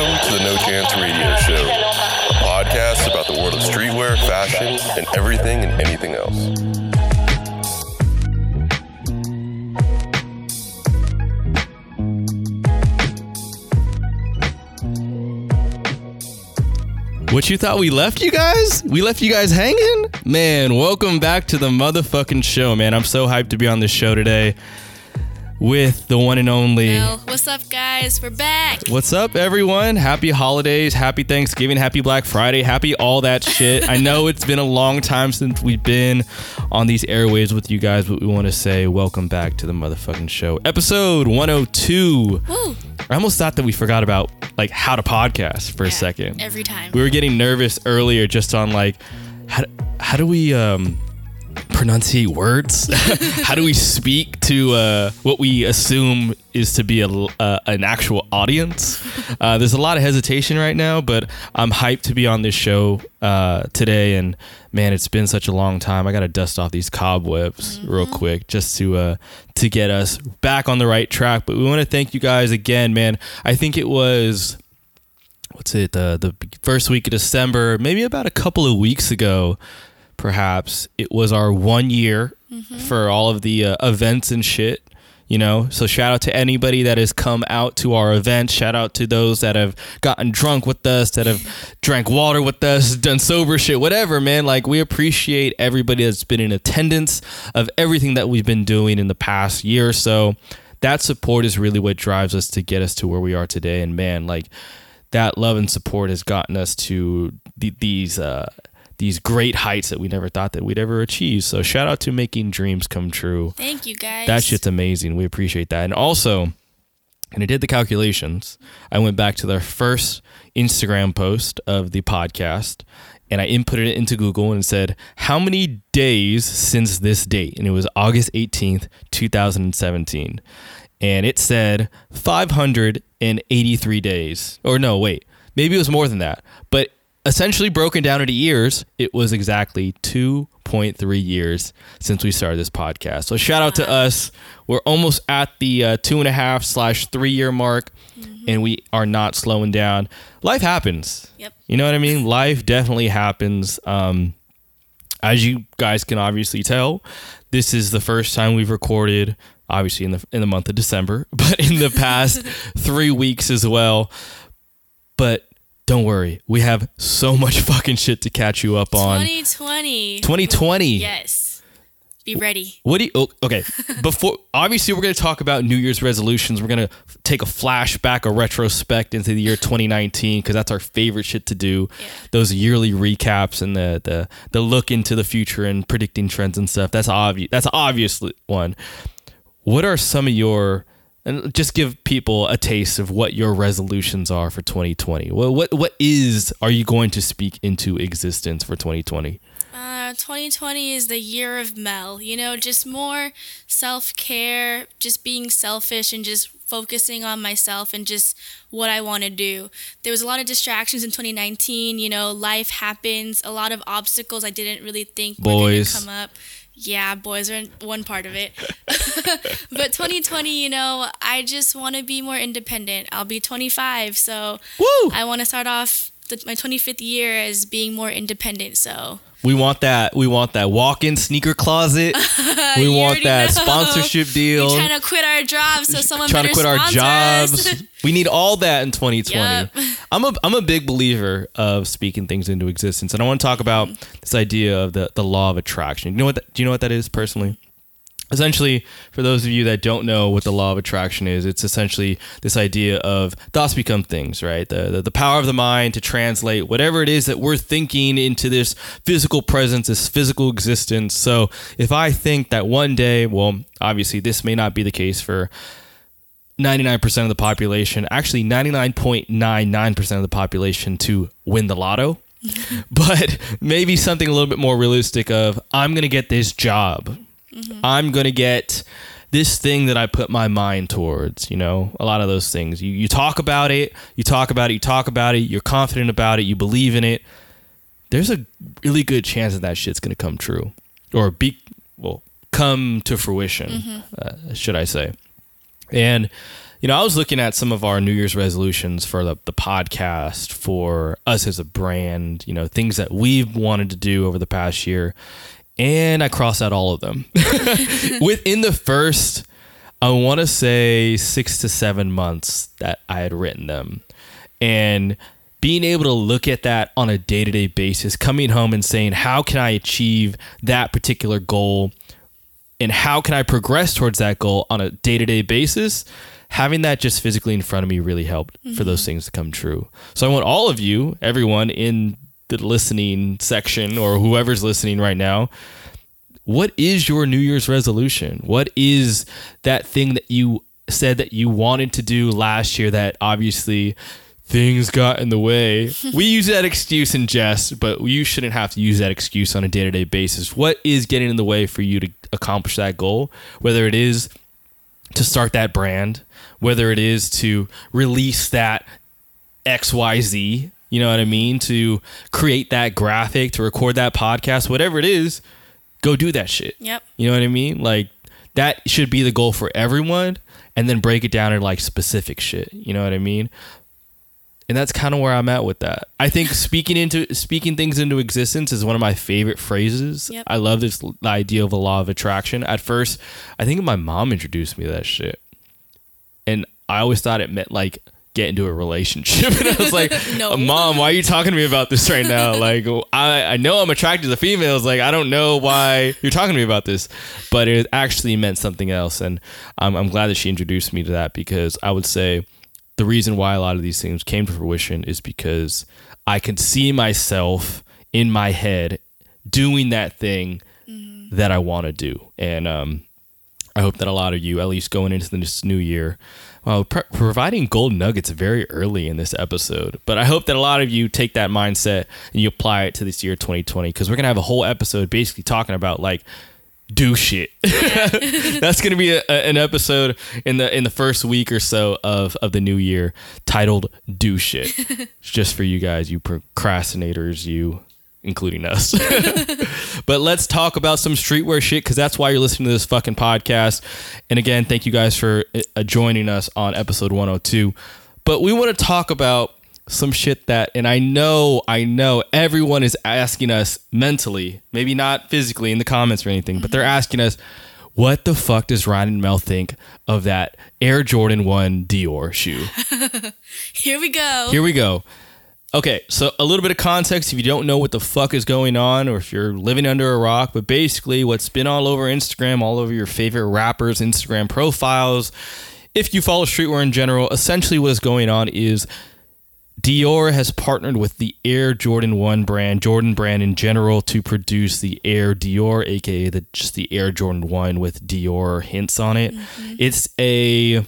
Welcome to the No Chance Radio Show, a podcast about the world of streetwear, fashion, and everything and anything else. What you thought we left you guys? We left you guys hanging? Man, welcome back to the motherfucking show, man. I'm so hyped to be on this show today with the one and only. What's up, guys? We're back. What's up, everyone? Happy holidays, happy Thanksgiving, happy Black Friday, happy all that shit. I know it's been a long time since we've been on these airwaves with you guys, but we want to say welcome back to the motherfucking show. Episode 102. Woo. I almost thought that we forgot about like how to podcast for a second. Every time. we were getting nervous earlier just on like how, how do we um pronunciate words? How do we speak to uh what we assume is to be a uh, an actual audience? Uh there's a lot of hesitation right now but i'm hyped to be on this show uh today. And man it's been such a long time. I gotta dust off these cobwebs real quick just to uh to get us back on the right track. But we want to thank you guys again man. I think it was what's it uh, the first week of december maybe about a couple of weeks ago perhaps it was our one year for all of the uh, events and shit you know? So shout out to anybody that has come out to our events. Shout out to those that have gotten drunk with us that have drank water with us done sober shit whatever man. Like we appreciate everybody that's been in attendance of everything that we've been doing in the past year or so. That support is really what drives us to get us to where we are today. And man like that love and support has gotten us to the, these uh, these great heights that we never thought that we'd ever achieve. So shout out to making dreams come true. Thank you, guys. That shit's amazing. We appreciate that. And also, and I did the calculations. I went back to their first Instagram post of the podcast and I inputted it into Google and said, How many days since this date? And it was August 18th, 2017. And it said 583 days. Or no, wait, maybe it was more than that. But essentially broken down into years, it was exactly 2.3 years since we started this podcast. So shout out to us. We're almost at the uh, two and a half slash three year mark, and we are not slowing down. Life happens. Yep. You know what I mean? Life definitely happens. Um, as you guys can obviously tell, this is the first time we've recorded, obviously in the in the month of December, but in the past three weeks as well. But don't worry, we have so much fucking shit to catch you up on. 2020. 2020. Yes. Be ready. What do you? Okay, before obviously we're going to talk about New Year's resolutions. We're going to take a flashback, a retrospect into the year 2019 because that's our favorite shit to do. Yeah. Those yearly recaps and the the the look into the future and predicting trends and stuff. That's obvious. That's an obvious one. What are some of your and just give people a taste of what your resolutions are for 2020. What what what is are you going to speak into existence for 2020? Uh, 2020 is the year of Mel. You know, just more self care, just being selfish and just focusing on myself and just what I want to do. There was a lot of distractions in 2019. You know, life happens, a lot of obstacles I didn't really think were going Boys. to come up. Yeah, boys are one part of it. but 2020, you know, I just want to be more independent. I'll be 25, so Woo! I want to start off the, my 25th year as being more independent. So We want that. We want that walk-in sneaker closet. we want that know. sponsorship deal. We're trying to quit our jobs so someone can sponsor us. Trying to quit our jobs. we need all that in 2020. Yep. I'm a I'm a big believer of speaking things into existence, and I want to talk about mm-hmm. this idea of the the law of attraction. You know what? That, do you know what that is personally? Essentially, for those of you that don't know what the law of attraction is, it's essentially this idea of thoughts become things, right? The, the the power of the mind to translate whatever it is that we're thinking into this physical presence, this physical existence. So, if I think that one day, well, obviously this may not be the case for 99% of the population, actually 99.99% of the population to win the lotto. but maybe something a little bit more realistic of I'm going to get this job. I'm going to get this thing that I put my mind towards, you know, a lot of those things. You you talk about it, you talk about it, you talk about it, you're confident about it, you believe in it. There's a really good chance that that shit's going to come true or be well, come to fruition, uh, should I say. And you know, I was looking at some of our New Year's resolutions for the, the podcast, for us as a brand, you know, things that we've wanted to do over the past year. And I crossed out all of them. Within the first, I want to say six to seven months that I had written them. And being able to look at that on a day to day basis, coming home and saying, how can I achieve that particular goal? And how can I progress towards that goal on a day to day basis? having that just physically in front of me really helped mm-hmm. for those things to come true. So I want all of you, everyone in the listening section or whoever's listening right now, what is your New Year's resolution? What is that thing that you said that you wanted to do last year that obviously things got in the way? we use that excuse in jest, but you shouldn't have to use that excuse on a day to day basis. What is getting in the way for you to accomplish that goal? Whether it is to start that brand, whether it is to release that XYZ, you know what I mean, to create that graphic, to record that podcast, whatever it is, go do that shit. Yep. You know what I mean? Like that should be the goal for everyone and then break it down into like specific shit. You know what I mean? and that's kind of where I'm at with that. I think speaking into speaking things into existence is one of my favorite phrases. Yep. I love this idea of a law of attraction. At first, I think my mom introduced me to that shit, and I always thought it meant like get into a relationship. and I was like, no. Mom, why are you talking to me about this right now? Like, I, I know I'm attracted to females. Like, I don't know why you're talking to me about this. But it actually meant something else. And I'm, I'm glad that she introduced me to that because I would say the reason why a lot of these things came to fruition is because I could see myself in my head doing that thing mm-hmm. that I want to do. And um, I hope that a lot of you, at least going into this new year, well, pr- providing gold nuggets very early in this episode. But I hope that a lot of you take that mindset and you apply it to this year 2020 because we're going to have a whole episode basically talking about like do shit. That's going to be a, a, an episode in the in the first week or so of of the new year titled "Do Shit." just for you guys, you procrastinators, you including us. but let's talk about some streetwear shit because that's why you're listening to this fucking podcast. And again, thank you guys for uh, joining us on episode 102. But we want to talk about some shit that, and I know, I know everyone is asking us mentally, maybe not physically in the comments or anything, but they're asking us, what the fuck does Ryan and Mel think of that Air Jordan 1 Dior shoe? Here we go. Here we go. Okay, so a little bit of context if you don't know what the fuck is going on or if you're living under a rock, but basically what's been all over Instagram, all over your favorite rappers' Instagram profiles, if you follow streetwear in general, essentially what is going on is Dior has partnered with the Air Jordan 1 brand, Jordan brand in general, to produce the Air Dior, aka the just the Air Jordan 1 with Dior hints on it. Mm-hmm. It's a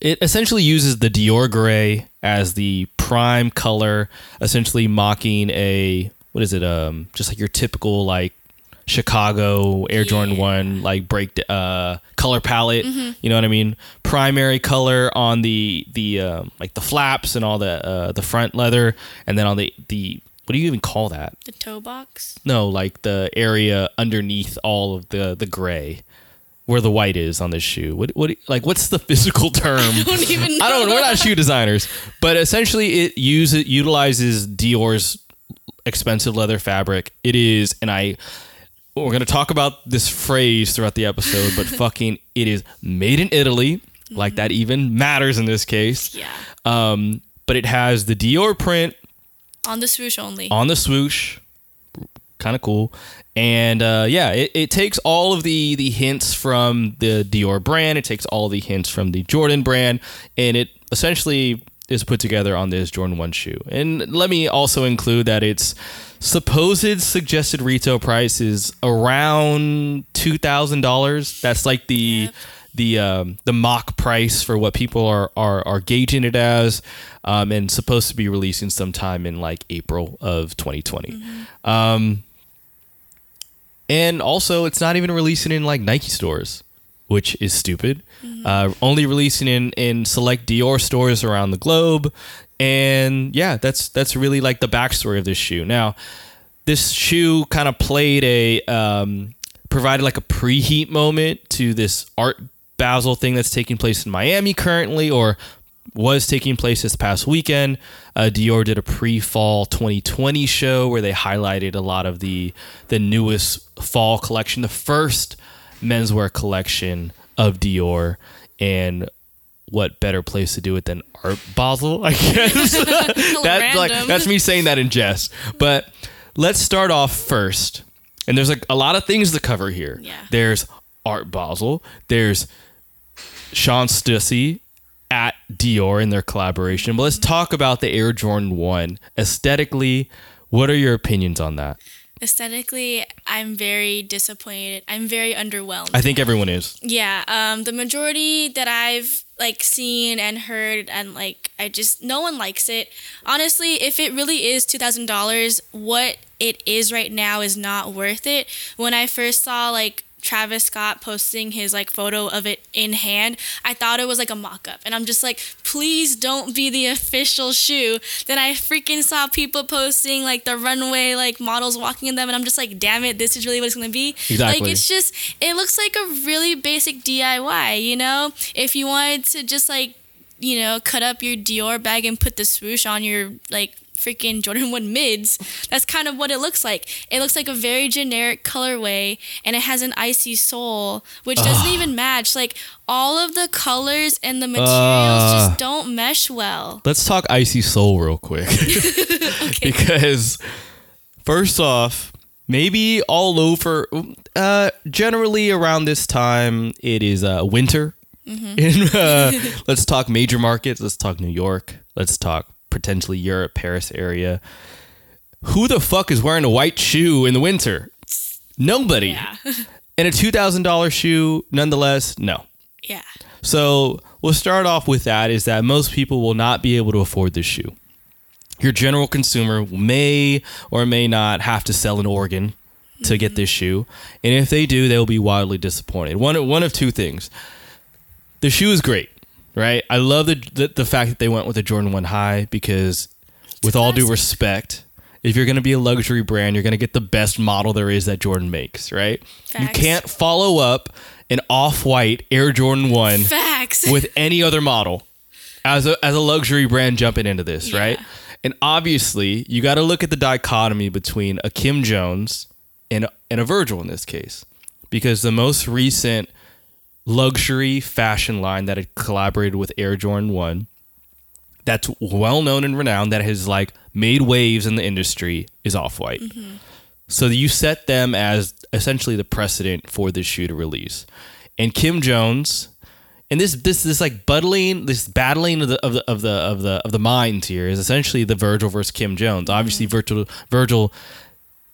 it essentially uses the Dior gray as the prime color, essentially mocking a what is it? Um, just like your typical like Chicago Air yeah. Jordan One like break uh, color palette. Mm-hmm. You know what I mean? Primary color on the the um, like the flaps and all the uh, the front leather, and then on the the what do you even call that? The toe box. No, like the area underneath all of the the gray. Where the white is on this shoe? What what like what's the physical term? I don't even. Know. I don't. We're not shoe designers, but essentially it uses utilizes Dior's expensive leather fabric. It is, and I we're going to talk about this phrase throughout the episode, but fucking it is made in Italy. Mm-hmm. Like that even matters in this case. Yeah. Um, but it has the Dior print on the swoosh only. On the swoosh. Kind of cool. And uh, yeah, it, it takes all of the the hints from the Dior brand. It takes all the hints from the Jordan brand, and it essentially is put together on this Jordan 1 shoe. And let me also include that it's supposed suggested retail price is around $2,000. That's like the yep. the um, the mock price for what people are are, are gauging it as um, and supposed to be releasing sometime in like April of 2020. Mm-hmm. Um, and also it's not even releasing in like Nike stores which is stupid. Mm-hmm. Uh, only releasing in in select Dior stores around the globe, and yeah, that's that's really like the backstory of this shoe. Now, this shoe kind of played a um, provided like a preheat moment to this art Basel thing that's taking place in Miami currently, or was taking place this past weekend. Uh, Dior did a pre-fall 2020 show where they highlighted a lot of the the newest fall collection, the first menswear collection of Dior, and what better place to do it than Art Basel? I guess that's like that's me saying that in jest. But let's start off first, and there's like a lot of things to cover here. Yeah. There's Art Basel. There's Shawn Stussy at Dior in their collaboration. But let's talk about the Air Jordan 1. Aesthetically, what are your opinions on that? Aesthetically, I'm very disappointed. I'm very underwhelmed. I think everyone is. Yeah, um, the majority that I've like seen and heard and like I just no one likes it. Honestly, if it really is two thousand dollars, what it is right now is not worth it. When I first saw like Travis Scott posting his like photo of it in hand, I thought it was like a mock up. And I'm just like, please don't be the official shoe. Then I freaking saw people posting like the runway like models walking in them and I'm just like, damn it, this is really what it's gonna be. Exactly. Like it's just it looks like a really basic DIY, you know? If you wanted to just like, you know, cut up your Dior bag and put the swoosh on your like freaking Jordan 1 mids, that's kind of what it looks like. It looks like a very generic colorway and it has an icy sole, which doesn't even match. Like all of the colors and the materials Ugh. just don't mesh well. Let's talk Icy Sole real quick. because, first off, maybe all over, uh, generally around this time, it is uh, winter. In, uh, let's talk major markets. Let's talk New York. Let's talk potentially Europe, Paris area. Who the fuck is wearing a white shoe in the winter? Nobody. Yeah. And a $2,000 shoe, nonetheless, no. yeah. So we'll start off with that is that most people will not be able to afford this shoe. Your general consumer may or may not have to sell an organ to get mm-hmm. this shoe. And if they do, they will be wildly disappointed. One, one of two things. The shoe is great, right? I love the, the, the fact that they went with a Jordan 1 high because, with all due respect, if you're going to be a luxury brand, you're going to get the best model there is that Jordan makes, right? You can't follow up an off white Air Jordan 1 Facts. with any other model as a as a luxury brand jumping into this, Yeah. right? And obviously, you got to look at the dichotomy between a Kim Jones and a, and a Virgil in this case, because the most recent luxury fashion line that had collaborated with Air Jordan One, that's well known and renowned, that has like made waves in the industry, is Off White. So you set them as essentially the precedent for this shoe to release. And Kim Jones, and this this this like buttling, this battling of the of the of the of the of the minds here is essentially the Virgil versus Kim Jones. Obviously, Virgil Virgil,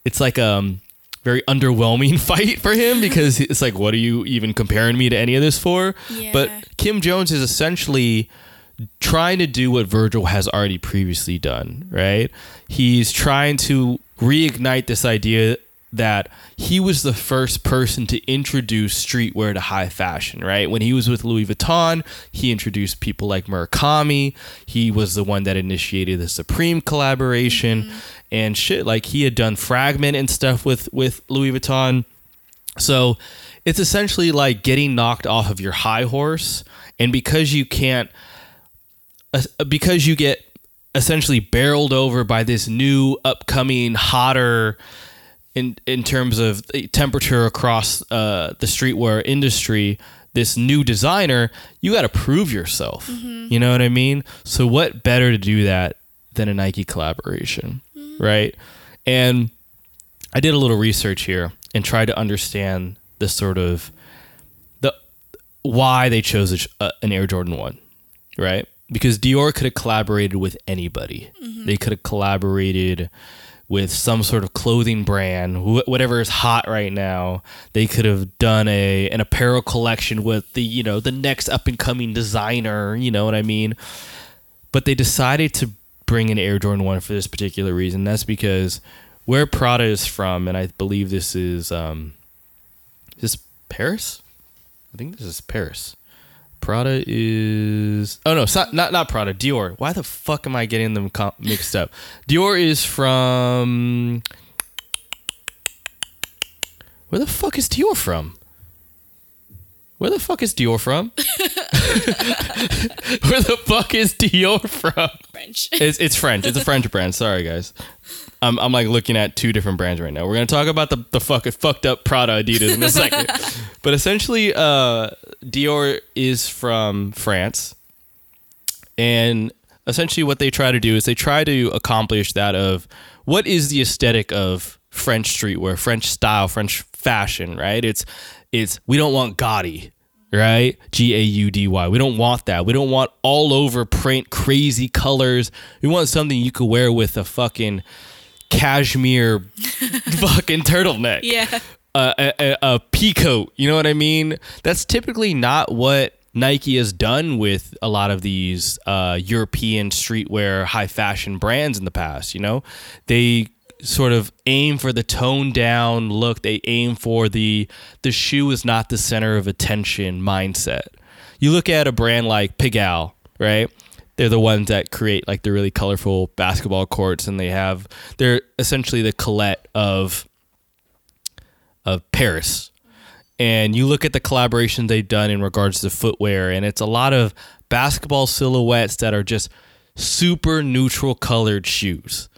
it's like um very underwhelming fight for him because it's like, what are you even comparing me to any of this for? But Kim Jones is essentially trying to do what Virgil has already previously done, right? He's trying to reignite this idea that he was the first person to introduce streetwear to high fashion, right? When he was with Louis Vuitton, he introduced people like Murakami. He was the one that initiated the Supreme collaboration and shit. Like he had done Fragment and stuff with with Louis Vuitton. So it's essentially like getting knocked off of your high horse, and because you can't, uh, because you get essentially barreled over by this new upcoming hotter in in terms of the temperature across uh, the streetwear industry this new designer you got to prove yourself. You know what i mean? So what better to do that than a nike collaboration right? And i did a little research here and tried to understand the sort of the why they chose a, uh, an air jordan 1 right? Because Dior could have collaborated with anybody. They could have collaborated with some sort of clothing brand, wh- whatever is hot right now. They could have done a an apparel collection with the you know the next up and coming designer. You know what I mean? But they decided to bring in Air Jordan One for this particular reason. That's because where Prada is from, and I believe this is um, is this Paris. I think this is Paris. Prada is oh no, not not Prada. Dior. Why the fuck am I getting them mixed up? Dior is from where the fuck is Dior from? Where the fuck is Dior from? Where the fuck is Dior from? French. It's, it's French. It's a French brand. Sorry, guys. I'm, I'm like looking at two different brands right now. We're gonna talk about the the fucking fucked up Prada Adidas in a second. but essentially, uh, Dior is from France, and essentially what they try to do is they try to accomplish that of what is the aesthetic of French streetwear, French style, French fashion, right? It's it's we don't want gaudy, right? G A U D Y. We don't want that. We don't want all over print, crazy colors. We want something you could wear with a fucking cashmere fucking turtleneck. yeah. A, a, a peacoat. You know what I mean? That's typically not what Nike has done with a lot of these uh, European streetwear, high fashion brands in the past. You know, they sort of aim for the toned down look. They aim for the the shoe is not the center of attention mindset. You look at a brand like Pigalle, right? They're the ones that create like the really colorful basketball courts, and they have they're essentially the Colette of of Paris. And you look at the collaborations they've done in regards to footwear, and it's a lot of basketball silhouettes that are just super neutral colored shoes.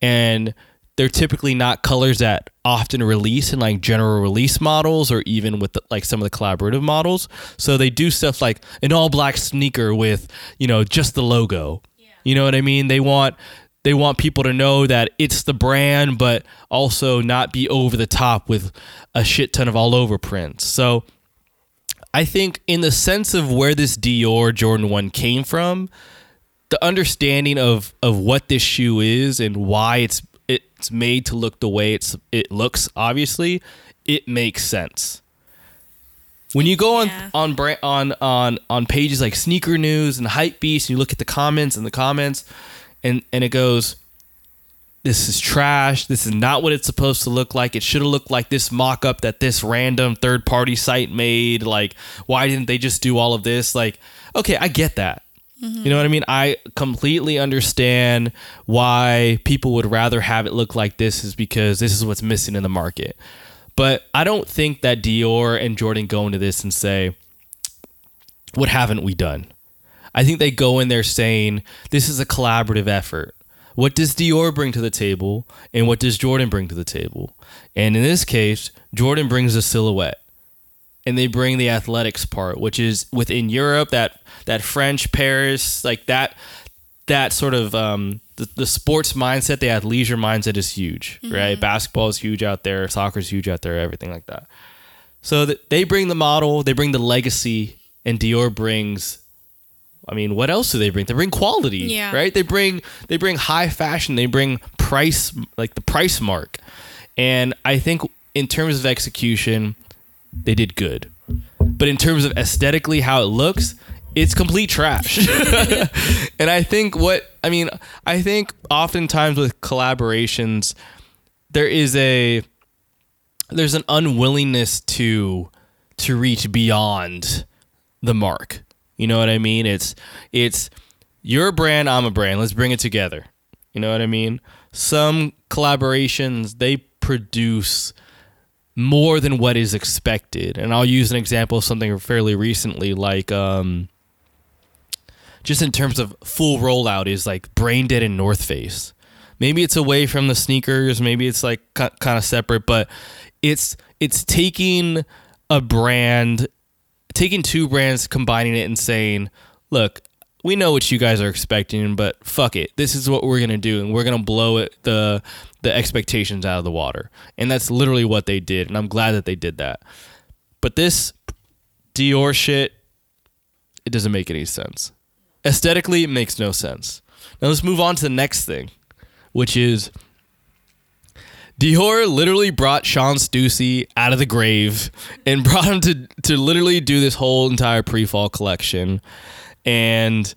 And they're typically not colors that often release in like general release models or even with the, like some of the collaborative models. So they do stuff like an all black sneaker with, you know, just the logo. You know what I mean? They want they want people to know that it's the brand but also not be over the top with a shit ton of all over prints. So I think in the sense of where this Dior Jordan 1 came from, the understanding of of what this shoe is and why it's it's made to look the way it's it looks obviously it makes sense when you go on Yeah. on on on on pages like sneaker news and Hypebeast and you look at the comments and the comments and and it goes this is trash this is not what it's supposed to look like it should have looked like this mock-up that this random third party site made like why didn't they just do all of this like okay i get that mm-hmm. you know what I mean? I completely understand why people would rather have it look like this is because this is what's missing in the market. But I don't think that Dior and Jordan go into this and say, What haven't we done? I think they go in there saying, This is a collaborative effort. What does Dior bring to the table and what does Jordan bring to the table? And in this case, Jordan brings a silhouette and they bring the athletics part, which is within Europe, that that French Paris, like that that sort of um, the, the sports mindset, the athleisure mindset is huge, right? Basketball is huge out there, soccer is huge out there, everything like that. So th- they bring the model, they bring the legacy, and Dior brings. I mean, what else do they bring? They bring quality, Yeah. right? They bring they bring high fashion. They bring price, like the price mark, and I think in terms of execution, they did good. But in terms of aesthetically how it looks, it's complete trash. and I think what I mean, I think oftentimes with collaborations, there is a there's an unwillingness to to reach beyond the mark. You know what I mean? It's it's your brand, I'm a brand. Let's bring it together. You know what I mean? Some collaborations they produce more than what is expected. And I'll use an example of something fairly recently, like um, just in terms of full rollout, is like Brain Dead and North Face. Maybe it's away from the sneakers, maybe it's like kind of separate, but it's it's taking a brand, taking two brands, combining it, and saying, "Look, we know what you guys are expecting, but fuck it. This is what we're gonna do, and we're gonna blow it the the expectations out of the water." And that's literally what they did, and I'm glad that they did that. But this Dior shit, it doesn't make any sense. Aesthetically, it makes no sense. Now let's move on to the next thing, which is Dior literally brought Shawn Stussy out of the grave and brought him to to literally do this whole entire pre-fall collection. And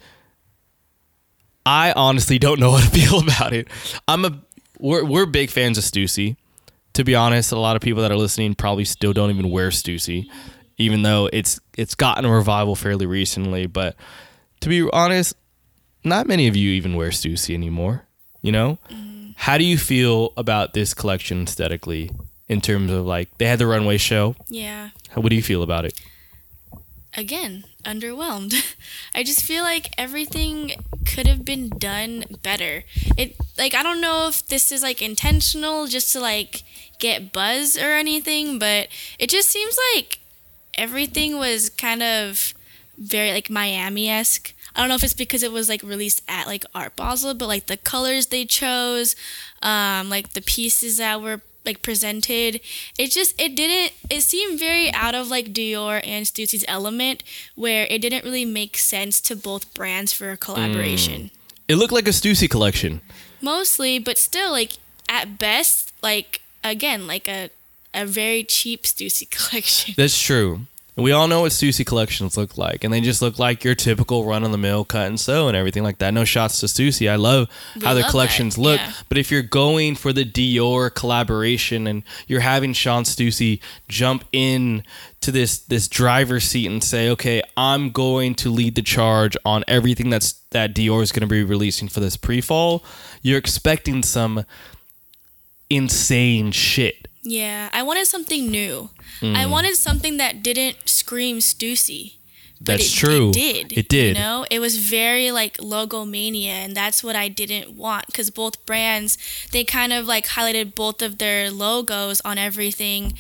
I honestly don't know how to feel about it. I'm a we're we're big fans of Stussy. To be honest, a lot of people that are listening probably still don't even wear Stussy, even though it's it's gotten a revival fairly recently. But to be honest, not many of you even wear Stussy anymore. You know, how do you feel about this collection aesthetically? In terms of like they had the runway show, Yeah. what do you feel about it? again, underwhelmed. I just feel like everything could have been done better. It like I don't know if this is like intentional just to like get buzz or anything, but it just seems like everything was kind of very like Miami esque. I don't know if it's because it was like released at like Art Basel, but like the colors they chose, um, like the pieces that were like presented it just it didn't it seemed very out of like dior and stussy's element where it didn't really make sense to both brands for a collaboration It looked like a Stussy collection. mostly but still like at best like again like a a very cheap stussy collection That's true. We all know what Stussy collections look like, and they just look like your typical run of the mill cut and sew and everything like that. No shots to Stussy. I love We how their love that, collections look. yeah. But if you're going for the Dior collaboration and you're having Shawn Stussy jump in to this this driver's seat and say, "Okay, I'm going to lead the charge on everything that's that Dior is going to be releasing for this pre-fall," you're expecting some insane shit. Yeah i wanted something new Hmm. i wanted something that didn't scream stussy That's it, true. It did. It did. You know, it was very like logo mania, and that's what I didn't want because both brands they kind of like highlighted both of their logos on everything,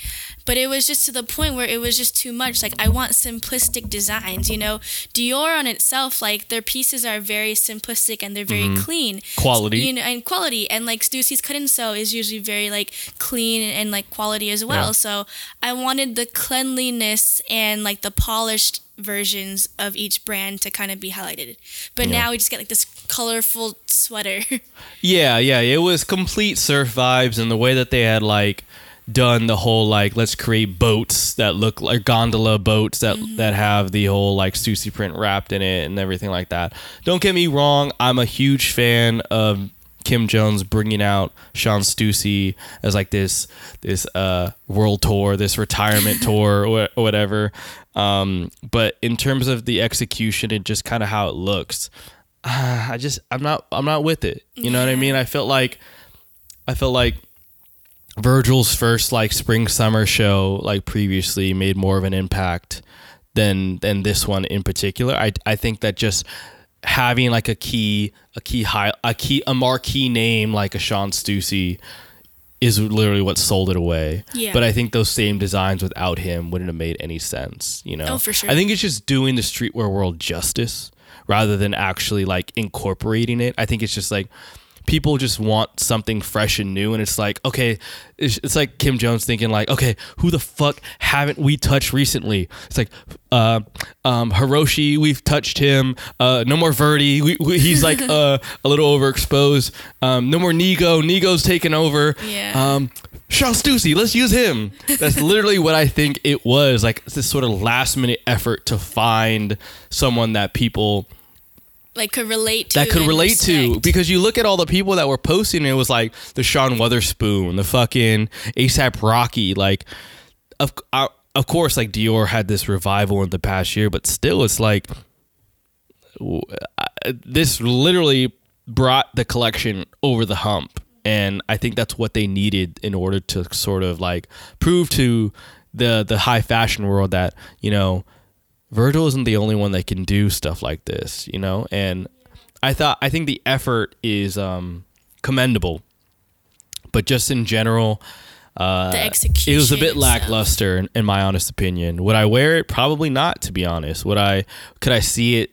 but it was just to the point where it was just too much. Like I want simplistic designs. You know, Dior on itself, like their pieces are very simplistic and they're very clean. Mm-hmm. Quality. You know, and quality, and like Stussy's cut and sew is usually very like clean and, like quality as well. Yeah. So I wanted the cleanliness and like the polished versions of each brand to kind of be highlighted. But Yeah. now we just get like this colorful sweater. Yeah, yeah, it was complete surf vibes and the way that they had like done the whole like let's create boats that look like gondola boats that mm-hmm. that have the whole like Stussy print wrapped in it and everything like that. Don't get me wrong, I'm a huge fan of Kim Jones bringing out Shawn Stussy as like this this uh world tour, this retirement tour or whatever. Um, but in terms of the execution and just kind of how it looks, I just I'm not I'm not with it. You know what I mean? I felt like I felt like Virgil's first like spring summer show like previously made more of an impact than than this one in particular. I I think that just having like a key a key high a key a marquee name like a Shawn Stussy is literally what sold it away. Yeah. But I think those same designs without him wouldn't have made any sense, you know. Oh, for sure. I think it's just doing the streetwear world justice rather than actually like incorporating it. I think it's just like people just want something fresh and new and it's like okay it's, it's like kim jones thinking like okay who the fuck haven't we touched recently it's like uh um hiroshi we've touched him uh no more Verdy we, we, he's like uh a little overexposed um no more nigo nigo's taken over Yeah. um Shawn Stussy, let's use him. That's literally what I think it was. Like this sort of last minute effort to find someone that people like could relate to. that could relate to because you look at all the people that were posting it was like the Sean Wotherspoon, the fucking ASAP Rocky, like of uh, of course like Dior had this revival in the past year, but still it's like uh, this literally brought the collection over the hump and I think that's what they needed in order to sort of like prove to the the high fashion world that, you know, Virgil isn't the only one that can do stuff like this, you know? And I thought I think the effort is um commendable. But just in general, uh The execution it was a bit lackluster in, in my honest opinion. Would I wear it? Probably not to be honest. Would I could I see it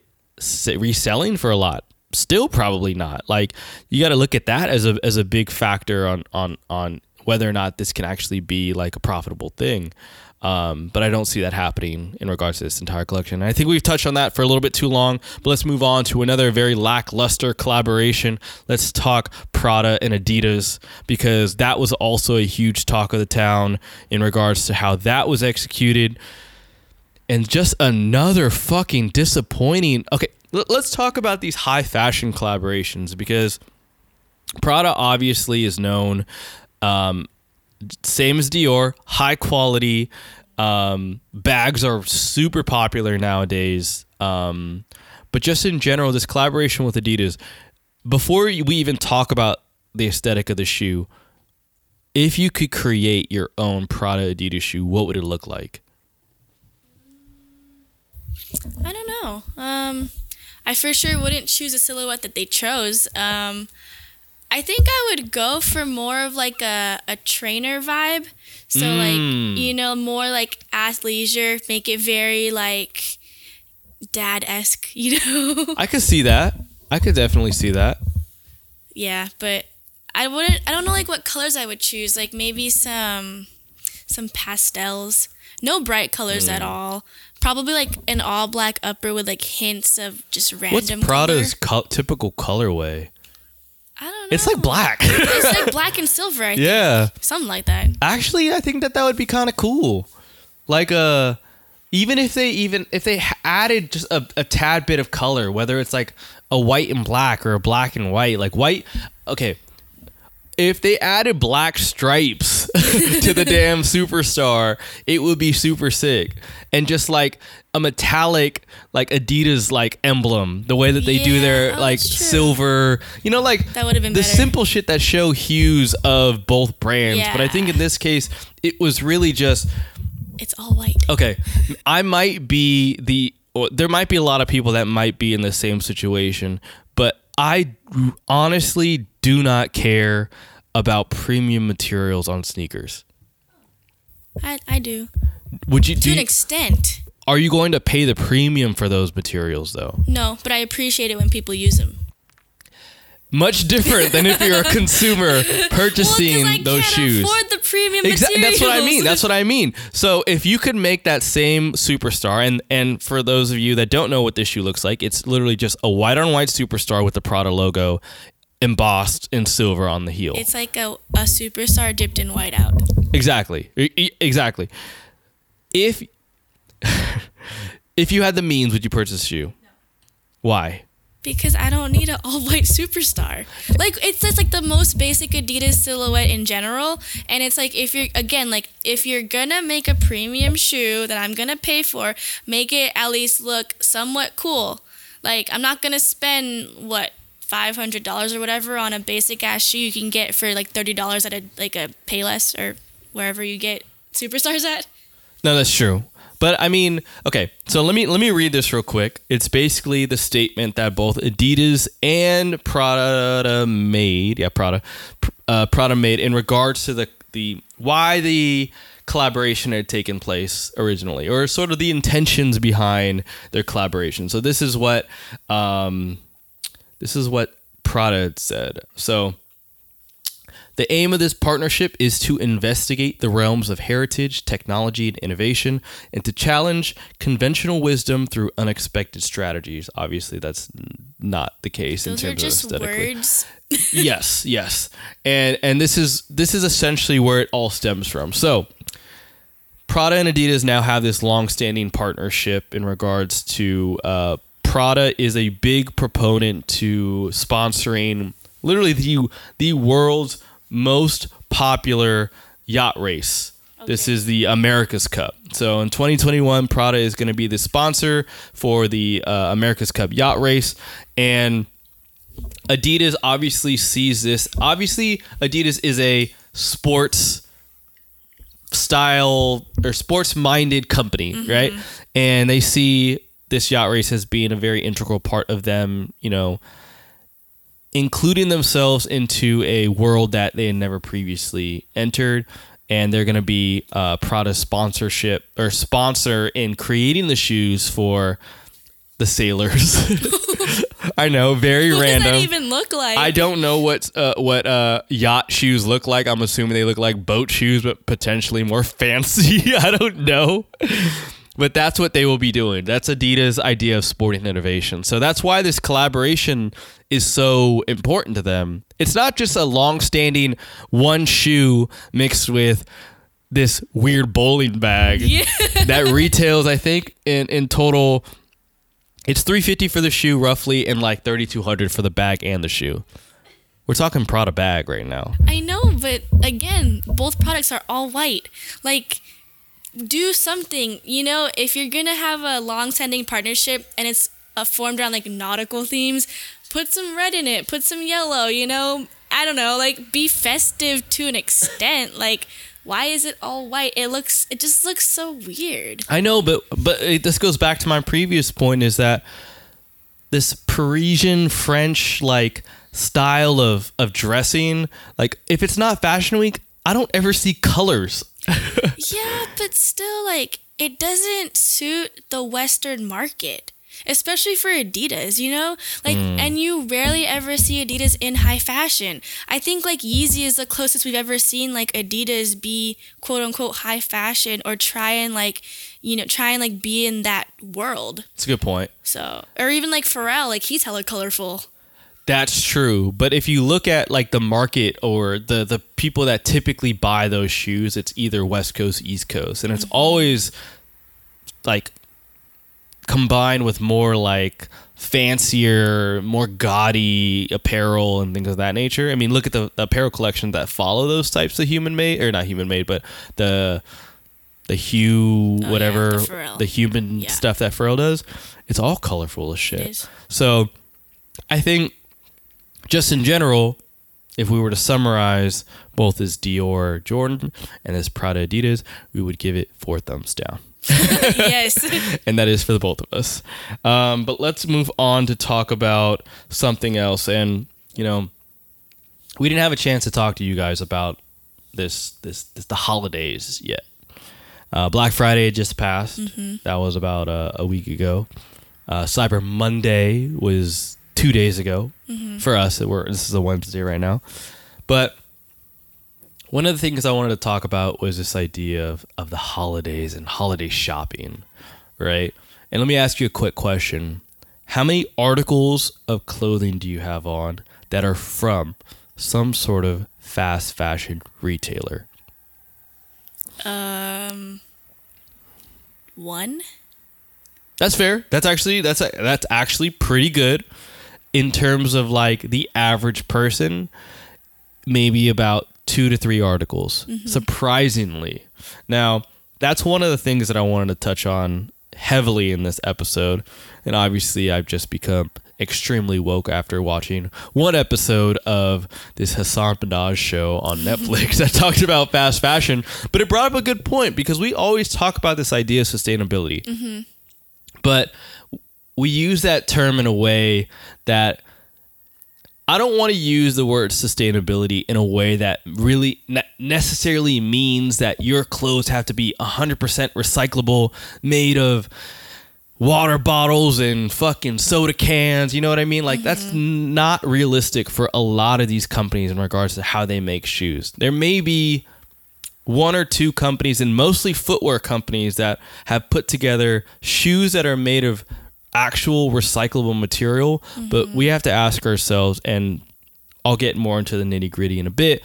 reselling for a lot? Still probably not. Like you got to look at that as a as a big factor on on on whether or not this can actually be like a profitable thing. Um, but I don't see that happening in regards to this entire collection. I think we've touched on that for a little bit too long. But let's move on to another very lackluster collaboration. Let's talk Prada and Adidas because that was also a huge talk of the town in regards to how that was executed and just another fucking disappointing. Okay, let's talk about these high fashion collaborations because Prada obviously is known, um, same as Dior, high quality. Um, bags are super popular nowadays. Um, but just in general, this collaboration with Adidas, before we even talk about the aesthetic of the shoe, if you could create your own Prada Adidas shoe, what would it look like? I don't know. Um, I for sure wouldn't choose a silhouette that they chose. Um, I think I would go for more of like a, a trainer vibe. So Mm. like you know more like athleisure, make it very like dad esque. You know. I could see that. I could definitely see that. yeah, but I wouldn't. I don't know like what colors I would choose. Like maybe some some pastels. No bright colors Mm. at all. Probably like an all black upper with like hints of just random. What's. Prada's color. co- typical colorway? I don't know. It's like black. it's like black and silver. I think. yeah. Something like that. Actually, I think that that would be kind of cool. Like uh even if they even if they added just a, a tad bit of color, whether it's like a white and black or a black and white, like white. Okay, if they added black stripes to the damn superstar, it would be super sick. And just like a metallic like Adidas like emblem, the way that they do their oh, like silver, you know, like That would've been the better. simple shit that show hues of both brands. But I think in this case, it was really just It's all white. okay. I might be the. Or there might be a lot of people that might be in the same situation, but I honestly do not care about premium materials on sneakers. I, I do Would you to do? an you- extent. are you going to pay the premium for those materials though? No, but I appreciate it when people use them. Much different than if you're a consumer purchasing well, those can't shoes. afford the premium Exactly. That's what I mean. That's what I mean. So if you could make that same superstar, and and for those of you that don't know what this shoe looks like, it's literally just a white on white superstar with the Prada logo embossed in silver on the heel. It's like a, a superstar dipped in white out. exactly. Exactly. If if you had the means, would you purchase a shoe? Why? Because I don't need an all white superstar. Like it's just like the most basic Adidas silhouette in general. And it's like if you're again like if you're gonna make a premium shoe that I'm gonna pay for, make it at least look somewhat cool. Like I'm not gonna spend what five hundred dollars or whatever on a basic ass shoe you can get for like thirty dollars at a like a Payless or wherever you get superstars at. No, that's true. But I mean, okay. So let me let me read this real quick. It's basically the statement that both Adidas and Prada made. Yeah, Prada, uh, Prada made in regards to the the why the collaboration had taken place originally, or sort of the intentions behind their collaboration. So this is what um, this is what Prada said. So. The aim of this partnership is to investigate the realms of heritage, technology, and innovation, and to challenge conventional wisdom through unexpected strategies. Obviously, that's not the case Those in are terms just of aesthetically. words. yes, yes, and and this is this is essentially where it all stems from. So, Prada and Adidas now have this long-standing partnership in regards to uh, Prada is a big proponent to sponsoring literally the the world's most popular yacht race. This is the America's Cup. So in 2021, Prada is going to be the sponsor for the uh, America's Cup yacht race, and Adidas obviously sees this. Obviously, Adidas is a sports style or sports minded company, right? And they see this yacht race as being a very integral part of them, you know, including themselves into a world that they had never previously entered. And they're going to be uh, Prada sponsorship or sponsor in creating the shoes for the sailors. I know, very What random. even look like? I don't know what uh, what uh, yacht shoes look like. I'm assuming they look like boat shoes, but potentially more fancy. I don't know. But that's what they will be doing. That's Adidas' idea of sporting innovation. So that's why this collaboration is so important to them. It's not just a long-standing one shoe mixed with this weird bowling bag Yeah. that retails, I think, in in total it's 350 for the shoe roughly and like 3200 for the bag and the shoe. We're talking Prada bag right now. I know, but again, both products are all white. Like, do something. You know, if you're gonna have a long-standing partnership and it's uh, formed around like nautical themes, put some red in it. Put some yellow. You know, I don't know. Like, be festive to an extent. Like, why is it all white? It looks it just looks so weird. I know, but but it, this goes back to my previous point: is that this Parisian French like style of of dressing, like if it's not Fashion Week, I don't ever see colors. yeah, but still like it doesn't suit the western market especially for Adidas, you know? Like mm. and you rarely ever see Adidas in high fashion. I think like Yeezy is the closest we've ever seen like Adidas be quote unquote high fashion or try and like you know, try and like be in that world. It's a good point. So, or even like Pharrell, like he's hella colorful. That's true, but if you look at like the market or the the people that typically buy those shoes, it's either West Coast, East Coast, and it's mm-hmm. always like combined with more like fancier, more gaudy apparel and things of that nature. I mean, look at the, the apparel collection that follow those types of human made or not human made, but the the hue oh, whatever yeah, the, the, human yeah. stuff that Pharrell does. It's all colorful as shit. So I think just in general, if we were to summarize both as Dior Jordan and as Prada Adidas, we would give it four thumbs down. yes. and that is for the both of us. Um, but let's move on to talk about something else. And, you know, we didn't have a chance to talk to you guys about this, this, this the holidays yet. Uh, Black Friday just passed. Mm-hmm. That was about uh, a week ago. Uh, Cyber Monday was two days ago mm-hmm. for us. We're, this is a Wednesday right now. But one of the things I wanted to talk about was this idea of, of the holidays and holiday shopping, right? And let me ask you a quick question. How many articles of clothing do you have on that are from some sort of fast fashion retailer? Um one. That's fair. That's actually that's that's actually pretty good in terms of like the average person maybe about two to three articles, mm-hmm. surprisingly. Now, that's one of the things that I wanted to touch on heavily in this episode. And obviously, I've just become extremely woke after watching one episode of this Hasan Minhaj show on Netflix that talked about fast fashion. But it brought up a good point because we always talk about this idea of sustainability. Mm-hmm. But we use that term in a way that I don't want to use the word sustainability in a way that really necessarily means that your clothes have to be 100% recyclable, made of water bottles and fucking soda cans. You know what I mean? Like, mm-hmm. that's not realistic for a lot of these companies in regards to how they make shoes. There may be one or two companies, and mostly footwear companies, that have put together shoes that are made of actual recyclable material, mm-hmm. but we have to ask ourselves, and I'll get more into the nitty gritty in a bit.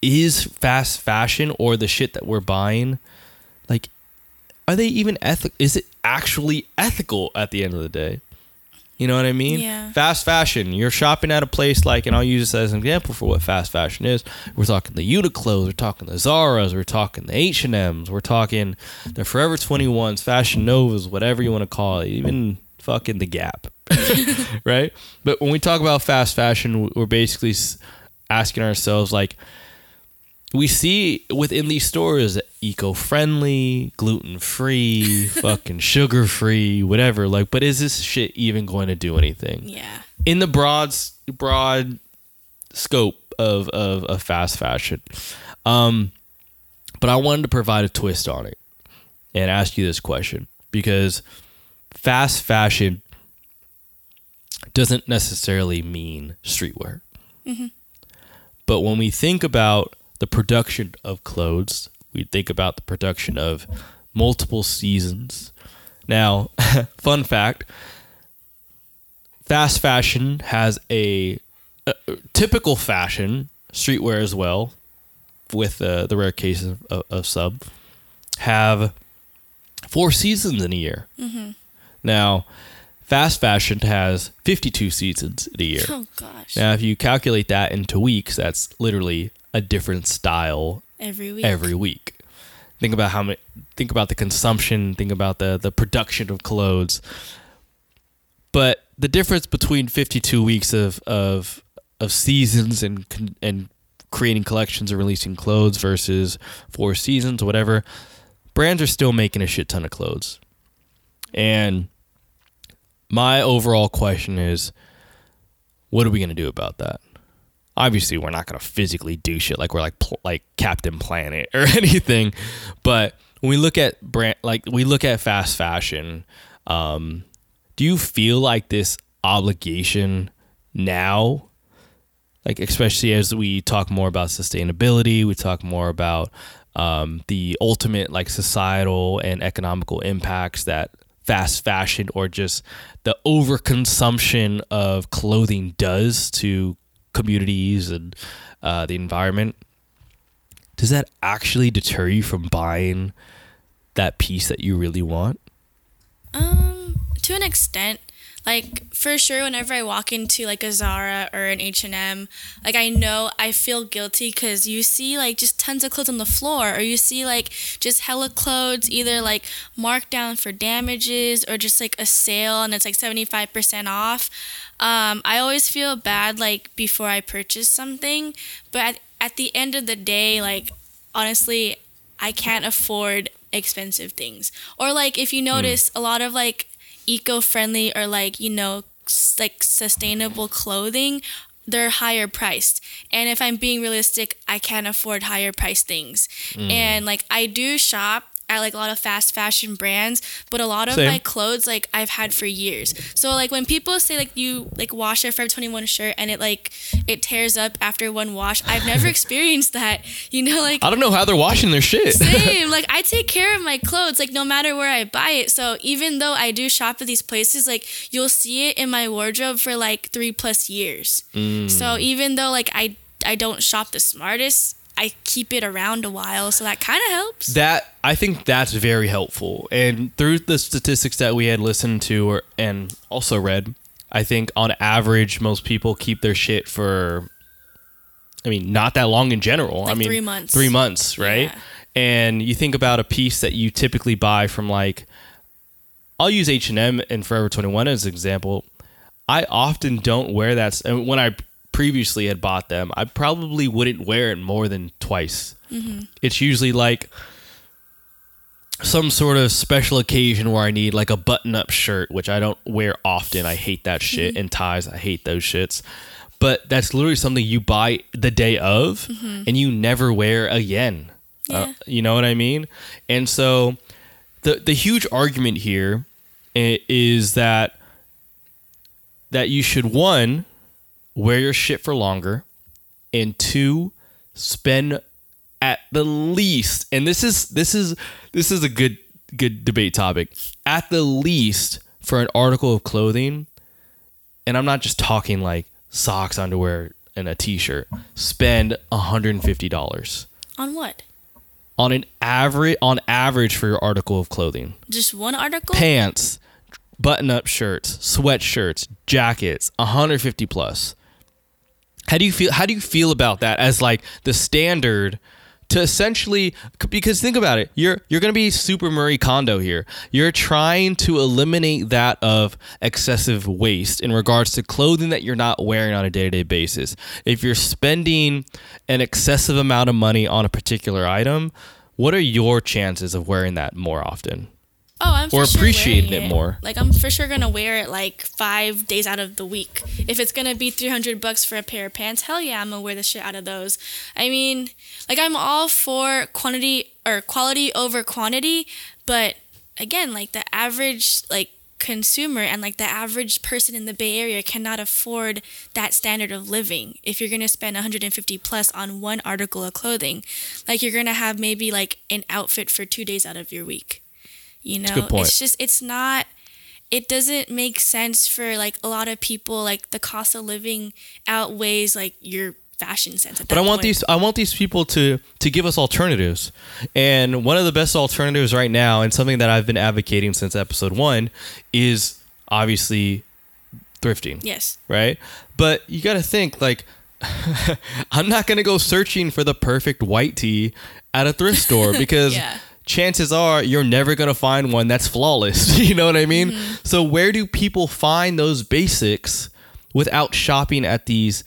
Is fast fashion or the shit that we're buying, like, are they even ethical? Is it actually ethical at the end of the day? You know what I mean? Yeah. Fast fashion. You're shopping at a place like, and I'll use this as an example for what fast fashion is. We're talking the Uniqlo's, we're talking the Zara's, we're talking the H and M's, we're talking the Forever 21s, Fashion Novas, whatever you want to call it, even fucking the Gap, right? But when we talk about fast fashion, we're basically asking ourselves like, we see within these stores eco-friendly, gluten-free, fucking sugar-free, whatever. Like, but is this shit even going to do anything? Yeah. In the broad broad scope of of, of fast fashion, um, but I wanted to provide a twist on it and ask you this question because fast fashion doesn't necessarily mean streetwear. Mm-hmm. But when we think about the production of clothes. We think about the production of multiple seasons. Now, fun fact fast fashion has a, a typical fashion, streetwear as well, with uh, the rare cases of, of, sub, have four seasons in a year. Mm-hmm. Now, fast fashion has 52 seasons in a year. Oh, gosh. Now, if you calculate that into weeks, that's literally a different style every week. Every week. Think about how many. Think about the consumption. Think about the the production of clothes. But the difference between 52 weeks of of of seasons and and creating collections or releasing clothes versus four seasons or whatever, brands are still making a shit ton of clothes. And my overall question is what are we going to do about that? Obviously, we're not going to physically do shit like we're like like Captain Planet or anything, but when we look at brand like we look at fast fashion, um, do you feel like this obligation now? Like especially as we talk more about sustainability we talk more about um, the ultimate like societal and economical impacts that fast fashion or just the overconsumption of clothing does to communities and uh, the environment does that actually deter you from buying that piece that you really want? Um, to an extent, like for sure, whenever I walk into like a Zara or an H and M, like I know I feel guilty because you see like just tons of clothes on the floor, or you see like just hella clothes either like marked down for damages or just like a sale and it's like seventy five percent off. Um, I always feel bad like before I purchase something, but at, at the end of the day, like honestly, I can't afford expensive things. Or like if you notice a lot of like eco-friendly or like, you know, like sustainable clothing, they're higher priced. And if I'm being realistic, I can't afford higher priced things. Mm. And like I do shop at like a lot of fast fashion brands, but a lot of Same. my clothes like I've had for years. So like when people say like you like wash a Forever 21 shirt and it like it tears up after one wash, I've never experienced that. You know like i don't know how they're washing their shit same. Like I take care of my clothes, like no matter where I buy it. So even though I do shop at these places, like you'll see it in my wardrobe for like three plus years. Mm. So even though like I I don't shop the smartest, I keep it around a while, so that kind of helps. that I think that's very helpful. And through the statistics that we had listened to or, and also read, I think on average most people keep their shit for I mean, not that long in general. I Like mean, three months. 3 months, right? Yeah. And you think about a piece that you typically buy from like I'll use H&M and Forever 21 as an example. I often don't wear that and when I previously had bought them, I probably wouldn't wear it more than twice. Mm-hmm. It's usually like some sort of special occasion where I need like a button up shirt, which I don't wear often. I hate that mm-hmm. shit. And ties, I hate those shits. But that's literally something you buy the day of mm-hmm. and you never wear again. Uh, Yeah. you know what I mean? And so the the huge argument here is that that you should one wear your shit for longer and two spend at the least and this is this is this is a good good debate topic at the least for an article of clothing and i'm not just talking like socks underwear and a t-shirt spend $150 On what? on an average on average for your article of clothing Just one article? pants button-up shirts sweatshirts jackets 150 plus how do you feel how do you feel about that as like the standard to essentially because think about it you're you're going to be super Marie Kondo here. You're trying to eliminate that of excessive waste in regards to clothing that you're not wearing on a day-to-day basis. If you're spending an excessive amount of money on a particular item what are your chances of wearing that more often Oh, I'm Or sure appreciating it more. Like I'm for sure gonna wear it like five days out of the week. If it's gonna be 300 bucks for a pair of pants, hell yeah, I'm gonna wear the shit out of those. I mean, like I'm all for quantity or quality over quantity, but again, like the average like consumer and like the average person in the Bay Area cannot afford that standard of living. If you're gonna spend 150 plus on one article of clothing, like you're gonna have maybe like an outfit for two days out of your week. You know, it's just it's not it doesn't make sense for like a lot of people like the cost of living outweighs like your fashion sense at but I want point. these I want these people to to give us alternatives. And one of the best alternatives right now and something that I've been advocating since episode 1 is obviously thrifting, yes right? But you got to think like I'm not going to go searching for the perfect white tee at a thrift store because Yeah. Chances are you're never going to find one that's flawless. you know what I mean? Mm-hmm. So where do people find those basics without shopping at these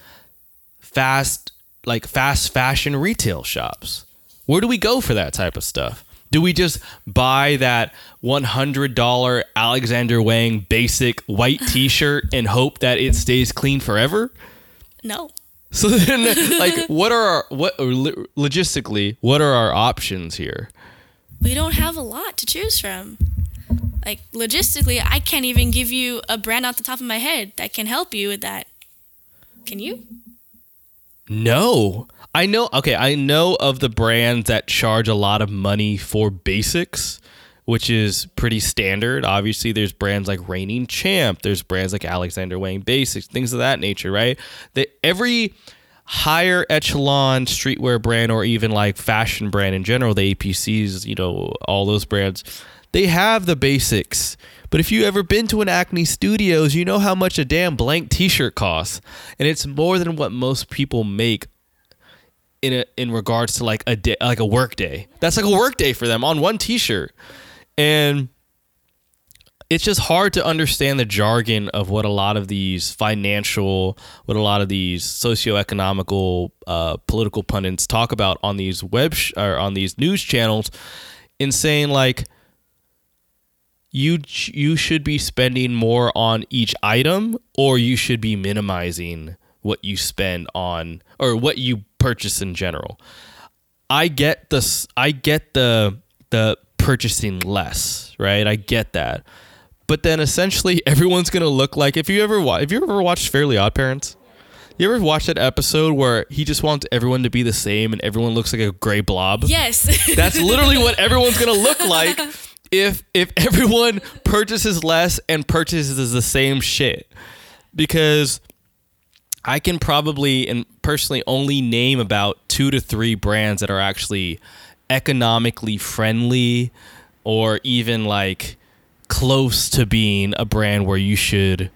fast like fast fashion retail shops. Where do we go for that type of stuff? Do we just buy that $100 Alexander Wang basic white t-shirt and hope that it stays clean forever? No. So then like what are our what logistically, what are our options here? We don't have a lot to choose from. Like logistically, I can't even give you a brand off the top of my head that can help you with that. Can you? No. I know okay, I know of the brands that charge a lot of money for basics, which is pretty standard. Obviously, there's brands like Reigning Champ, there's brands like Alexander Wang Basics, things of that nature, right? That every higher echelon streetwear brand or even like fashion brand in general, the APCs, you know, all those brands, they have the basics. But if you ever been to an Acne Studios, you know how much a damn blank t-shirt costs. And it's more than what most people make in a, in regards to like a day like a work day. That's like a work day for them on one t-shirt. And it's just hard to understand the jargon of what a lot of these financial, what a lot of these socioeconomical, uh, political pundits talk about on these web sh- or on these news channels, in saying like, you you should be spending more on each item, or you should be minimizing what you spend on or what you purchase in general. I get this. I get the the purchasing less, right? I get that, but then essentially everyone's gonna look like if you ever watch, if you ever watched Fairly Odd Parents. You ever watch that episode where he just wants everyone to be the same and everyone looks like a gray blob? Yes. That's literally what everyone's gonna look like if if everyone purchases less and purchases the same shit. Because I can probably and personally only name about two to three brands that are actually economically friendly or even like close to being a brand where you should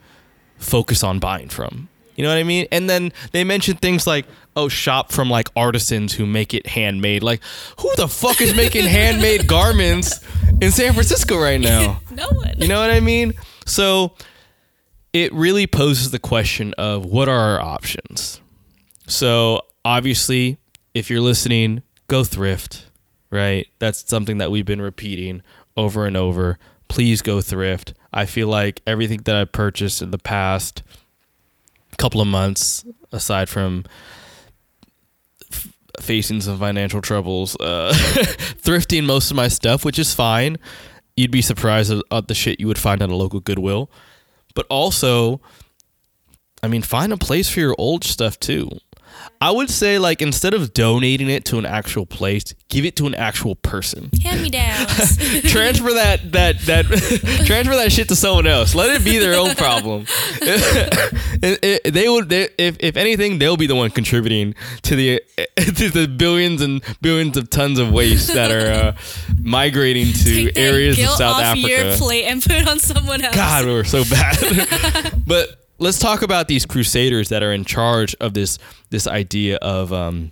focus on buying from. You know what I mean? And then they mentioned things like, oh, shop from like artisans who make it handmade. Like, who the fuck is making handmade garments in San Francisco right now? no one. You know what I mean? So it really poses the question of what are our options? So, obviously, if you're listening, go thrift, right? That's something that we've been repeating over and over. Please go thrift. I feel like everything that I purchased in the past couple of months, aside from f- facing some financial troubles, uh, thrifting most of my stuff, which is fine. You'd be surprised at the shit you would find at a local Goodwill but also I mean, find a place for your old stuff too. I would say like instead of donating it to an actual place, give it to an actual person. Hand me downs. transfer that that that transfer that shit to someone else. Let it be their own problem. it, it, they would they, if if anything, they'll be the one contributing to the to the billions and billions of tons of waste that are uh, migrating to areas of South off Africa. Your plate and put it on someone else. God, we were so bad. but let's talk about these crusaders that are in charge of this this idea of um,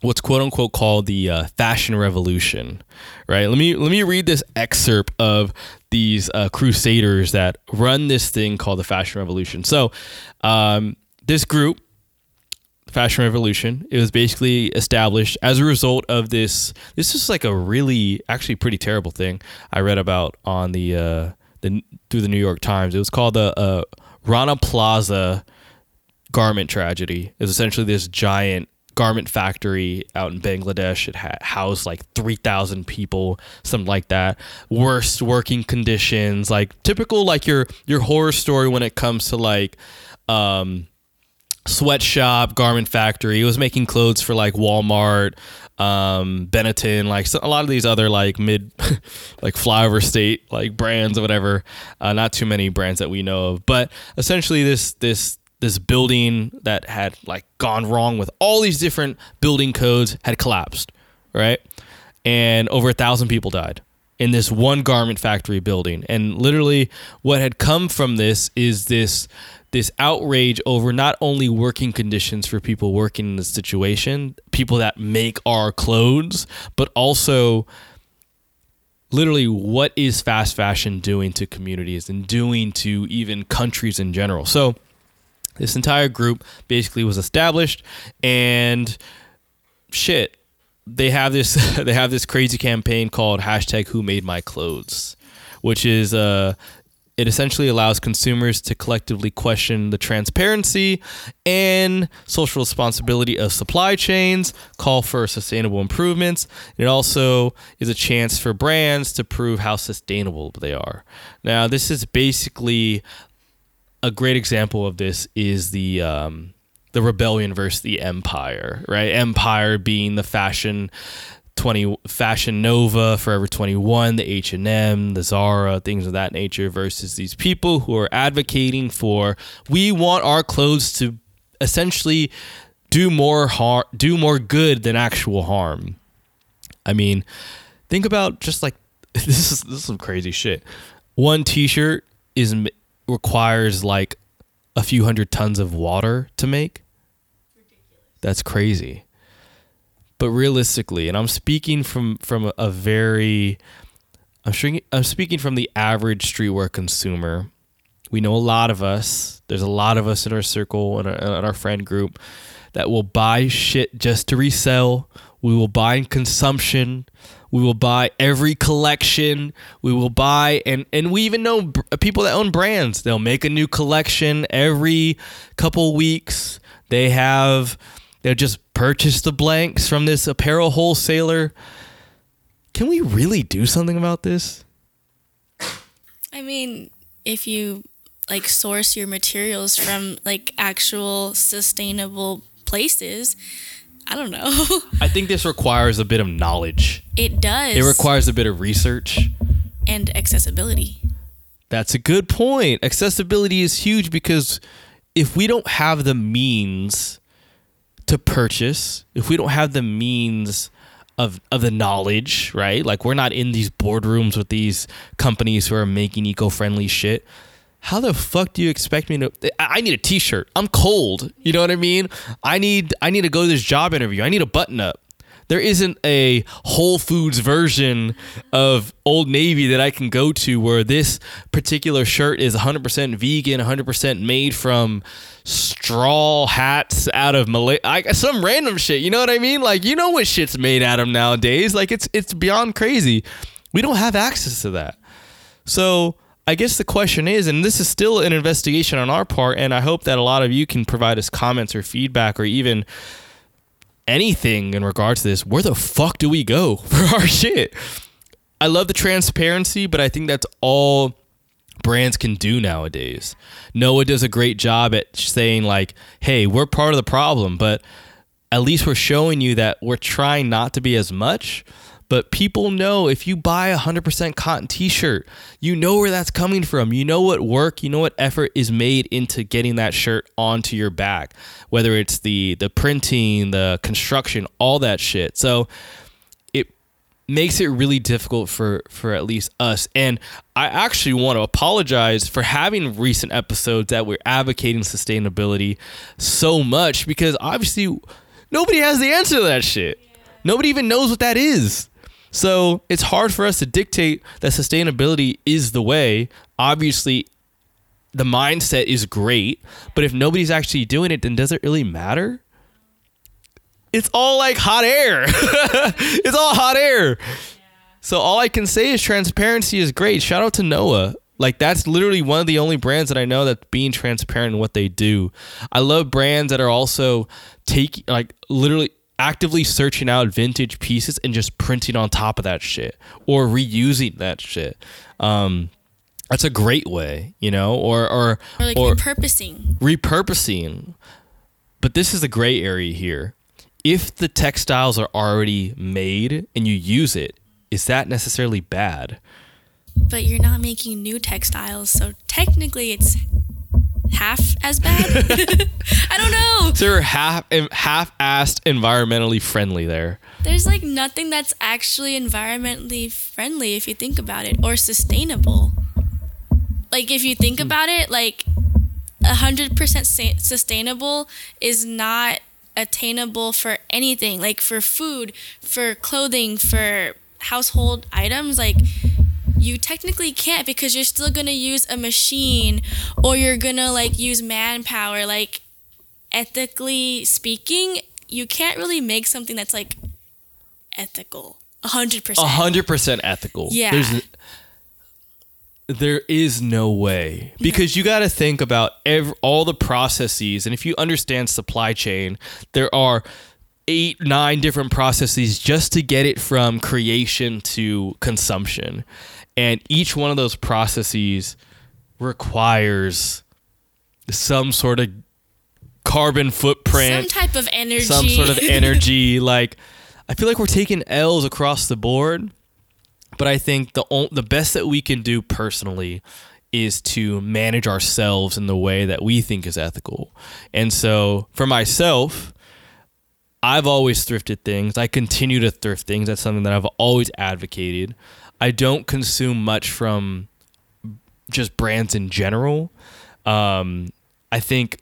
what's quote unquote called the uh, fashion revolution, right? Let me let me read this excerpt of these uh, crusaders that run this thing called the fashion revolution. So, um, this group, fashion revolution, it was basically established as a result of this. This is like a really actually pretty terrible thing I read about on the uh, the through the New York Times. It was called the uh, Rana Plaza garment tragedy. Is essentially this giant garment factory out in Bangladesh. It had housed like 3,000 people, something like that. Worst working conditions, like typical like your your horror story when it comes to like um sweatshop, garment factory. It was making clothes for like Walmart, um, Benetton, like a lot of these other like mid, like flyover state like brands or whatever. Uh, not too many brands that we know of, but essentially this this this building that had like gone wrong with all these different building codes had collapsed, right? And over a thousand people died in this one garment factory building. And literally, what had come from this is this this outrage over not only working conditions for people working in the situation, people that make our clothes, but also literally what is fast fashion doing to communities and doing to even countries in general. So This entire group basically was established, and shit, they have this they have this crazy campaign called hashtag Who Made My Clothes, which is uh it essentially allows consumers to collectively question the transparency and social responsibility of supply chains, call for sustainable improvements. It also is a chance for brands to prove how sustainable they are. Now, this is basically a great example of this is the um, the rebellion versus the empire, right? Empire being the fashion 20 Fashion Nova, Forever 21, the H&M, the Zara, things of that nature versus these people who are advocating for we want our clothes to essentially do more harm, do more good than actual harm. I mean, think about just like this is this is some crazy shit. One t-shirt is requires like a few hundred tons of water to make. That's crazy but realistically, and I'm speaking from from a, very, I'm sure I'm speaking from the average streetwear consumer. We know a lot of us. There's a lot of us in our circle and our, in our friend group that will buy shit just to resell. We will buy in consumption. We will buy every collection. We will buy and and we even know people that own brands. They'll make a new collection every couple weeks. They have They'll just purchase the blanks from this apparel wholesaler. Can we really do something about this? I mean, if you like source your materials from like actual sustainable places, I don't know. I think this requires a bit of knowledge. It does. It requires a bit of research and accessibility. That's a good point. Accessibility is huge because if we don't have the means to purchase, if we don't have the means of of the knowledge, right? Like we're not in these boardrooms with these companies who are making eco-friendly shit. How the fuck do you expect me to I need a t-shirt. I'm cold. You know what I mean? I need I need to go to this job interview. I need a button up there isn't a Whole Foods version of Old Navy that I can go to where this particular shirt is 100% vegan, 100% made from straw hats out of I, some random shit. You know what I mean? Like you know what shit's made out of nowadays. Like it's it's beyond crazy. We don't have access to that. So I guess the question is, and this is still an investigation on our part, and I hope that a lot of you can provide us comments or feedback or even anything in regards to this, where the fuck do we go for our shit? I love the transparency, but I think that's all brands can do nowadays. Noah does a great job at saying like, "Hey, we're part of the problem, but at least we're showing you that we're trying not to be as much." But people know if you buy a 100% cotton t shirt, you know where that's coming from. You know what work, you know what effort is made into getting that shirt onto your back, whether it's the, the printing, the construction, all that shit. So it makes it really difficult for, for at least us. And I actually want to apologize for having recent episodes that we're advocating sustainability so much because obviously nobody has the answer to that shit. Nobody even knows what that is. So it's hard for us to dictate that sustainability is the way. Obviously, the mindset is great, but if nobody's actually doing it, then does it really matter? It's all like hot air. it's all hot air. So all I can say is transparency is great. Shout out to Noah. Like that's literally one of the only brands that I know that's being transparent in what they do. I love brands that are also taking like literally actively searching out vintage pieces and just printing on top of that shit or reusing that shit. Um, that's a great way, you know, or or or like or repurposing. Repurposing. But this is a gray area here. If the textiles are already made and you use it, is that necessarily bad? But you're not making new textiles, so technically it's half as bad. I don't know. They're half half-assed environmentally friendly there. There's like nothing that's actually environmentally friendly if you think about it or sustainable. Like if you think hmm. about it, like 100% sustainable is not attainable for anything, like for food, for clothing, for household items like you technically can't because you're still gonna use a machine or you're gonna like use manpower. Like ethically speaking, you can't really make something that's like ethical. A hundred A percent. hundred percent ethical. Yeah. There's, there is no way because you got to think about ev all the processes, and if you understand supply chain, there are eight, nine different processes just to get it from creation to consumption, and each one of those processes requires some sort of carbon footprint Some type of energy. some sort of energy. like I feel like we're taking L's across the board, but I think the the best that we can do personally is to manage ourselves in the way that we think is ethical. And so for myself, I've always thrifted things. I continue to thrift things. That's something that I've always advocated. I don't consume much from just brands in general. Um, I think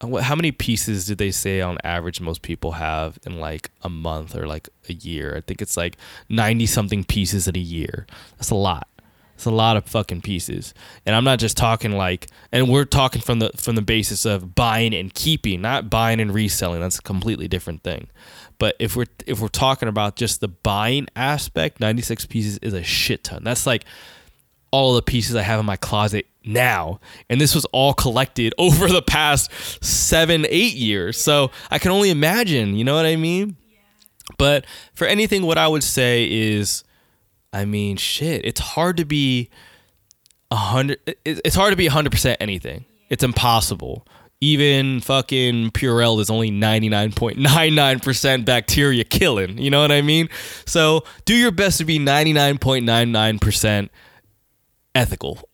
how many pieces did they say on average most people have in like a month or like a year? I think it's like 90 something pieces in a year. That's a lot. It's a lot of fucking pieces. And I'm not just talking like and we're talking from the from the basis of buying and keeping, not buying and reselling. That's a completely different thing. But if we're if we're talking about just the buying aspect, 96 pieces is a shit ton. That's like all the pieces I have in my closet now. And this was all collected over the past seven, eight years. So I can only imagine, you know what I mean? But for anything, what I would say is, I mean, shit, it's hard to be a hundred. It's hard to be a hundred percent anything. It's impossible. Even fucking Purell is only ninety nine point nine nine percent bacteria killing. You know what I mean? So do your best to be ninety nine point nine nine percent ethical.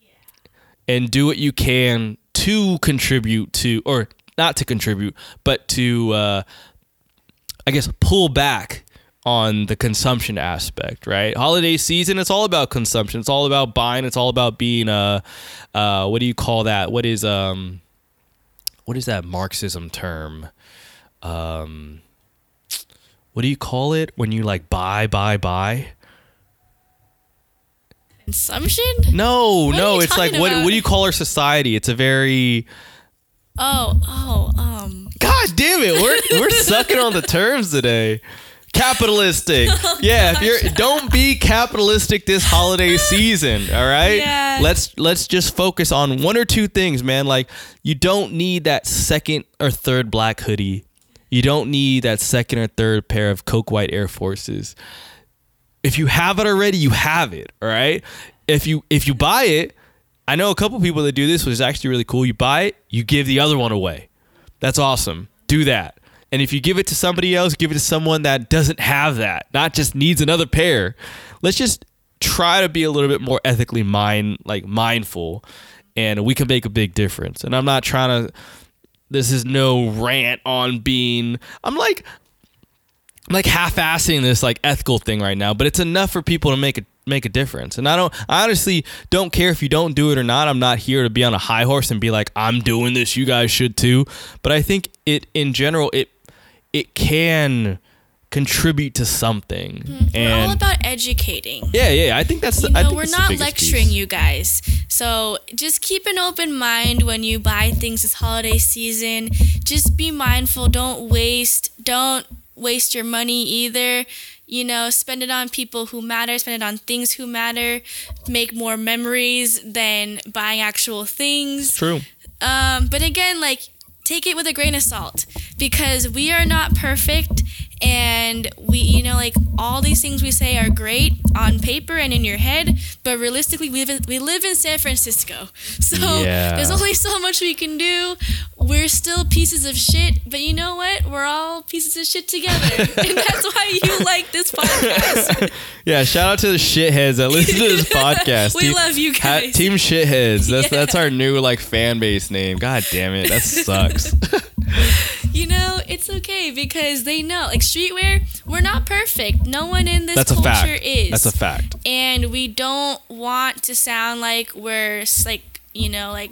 And do what you can to contribute to or not to contribute but to uh, i guess pull back on the consumption aspect right? Holiday season it's all about consumption. It's all about buying. It's all about being uh uh what do you call that? What is um what is that marxism term um what do you call it when you like buy buy buy Consumption? no What no it's like talking what what do you call our society it's a very Oh, oh, um. God damn it, we're we're sucking on the terms today. Capitalistic. yeah, if you're don't be capitalistic this holiday season, all right? Yeah. Let's let's just focus on one or two things, man. Like you don't need that second or third black hoodie. You don't need that second or third pair of Coke White Air Forces. If you have it already, you have it, all right? If you if you buy it, I know a couple people that do this, which is actually really cool. You buy it, you give the other one away. That's awesome. Do that. And if you give it to somebody else, give it to someone that doesn't have that, not just needs another pair. Let's just try to be a little bit more ethically mind like mindful and we can make a big difference. And I'm not trying to this is no rant on being I'm like I'm like half-assing this like ethical thing right now, but it's enough for people to make a make a difference. And I don't I honestly don't care if you don't do it or not. I'm not here to be on a high horse and be like I'm doing this, you guys should too. But I think it in general it it can contribute to something. We're all about educating. yeah, yeah, I think that's the, You I know, we're it's not lecturing piece. you guys. So just keep an open mind when you buy things this holiday season. Just be mindful. Don't waste. Don't waste your money either. You know, spend it on people who matter, spend it on things who matter, make more memories than buying actual things. True. Um, but again, like take it with a grain of salt because we are not perfect and we you know like all these things we say are great on paper and in your head but realistically we live in, we live in San Francisco so Yeah. there's only so much we can do we're still pieces of shit but you know what we're all pieces of shit together and that's why you like this podcast Yeah, shout out to the shitheads that listen to this podcast. We love you Ha- guys. Team Shitheads. That's Yeah. that's our new like fan base name. God damn it, that sucks. you know it's okay because they know like streetwear we're not perfect. No one in this That's a culture fact. is. That's a fact. and we don't want to sound like we're like you know like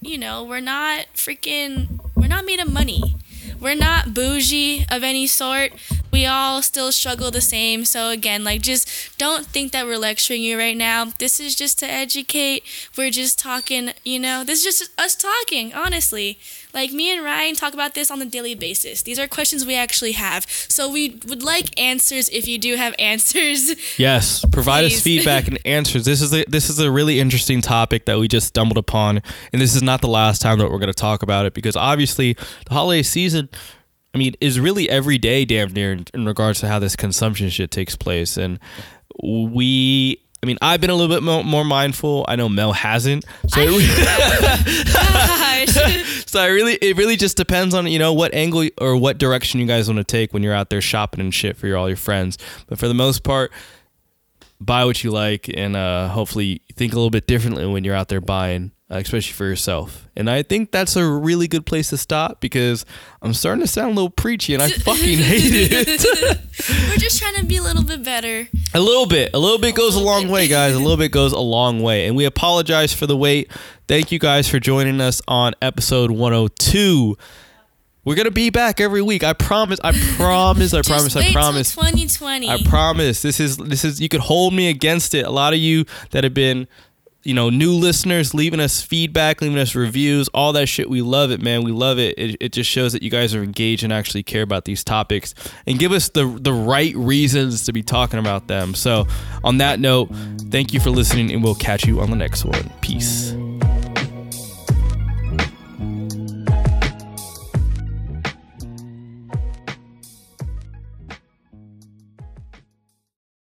you know we're not freaking we're not made of money. We're not bougie of any sort. We all still struggle the same. So again like just don't think that we're lecturing you right now. This is just to educate. We're just talking, you know, this is just us talking, honestly. Like me and Ryan talk about this on a daily basis. These are questions we actually have. So we would like answers if you do have answers. Yes, provide us feedback and answers. This is a this is a really interesting topic that we just stumbled upon, and this is not the last time that we're going to talk about it because obviously the holiday season, I mean, is really every day damn near in, in regards to how this consumption shit takes place, and we. I mean, I've been a little bit more, more mindful. I know Mel hasn't, so it really, so I really, it really just depends on you know what angle or what direction you guys want to take when you're out there shopping and shit for your all your friends. But for the most part, buy what you like and uh, hopefully think a little bit differently when you're out there buying, uh, especially for yourself. And I think that's a really good place to stop because I'm starting to sound a little preachy and I fucking hate it. We're just trying to be a little bit better. A little bit. A little bit goes a long bit. way, guys. A little bit goes a long way. And we apologize for the wait. Thank you guys for joining us on episode 102. We're going to be back every week. I promise. I promise. I promise. I promise. 2020. I promise. This is this is you could hold me against it. A lot of you that have been, you know, new listeners, leaving us feedback, leaving us reviews, all that shit. We love it, man. We love it. It, it just shows that you guys are engaged and actually care about these topics and give us the the right reasons to be talking about them. So, on that note, thank you for listening, and we'll catch you on the next one. Peace.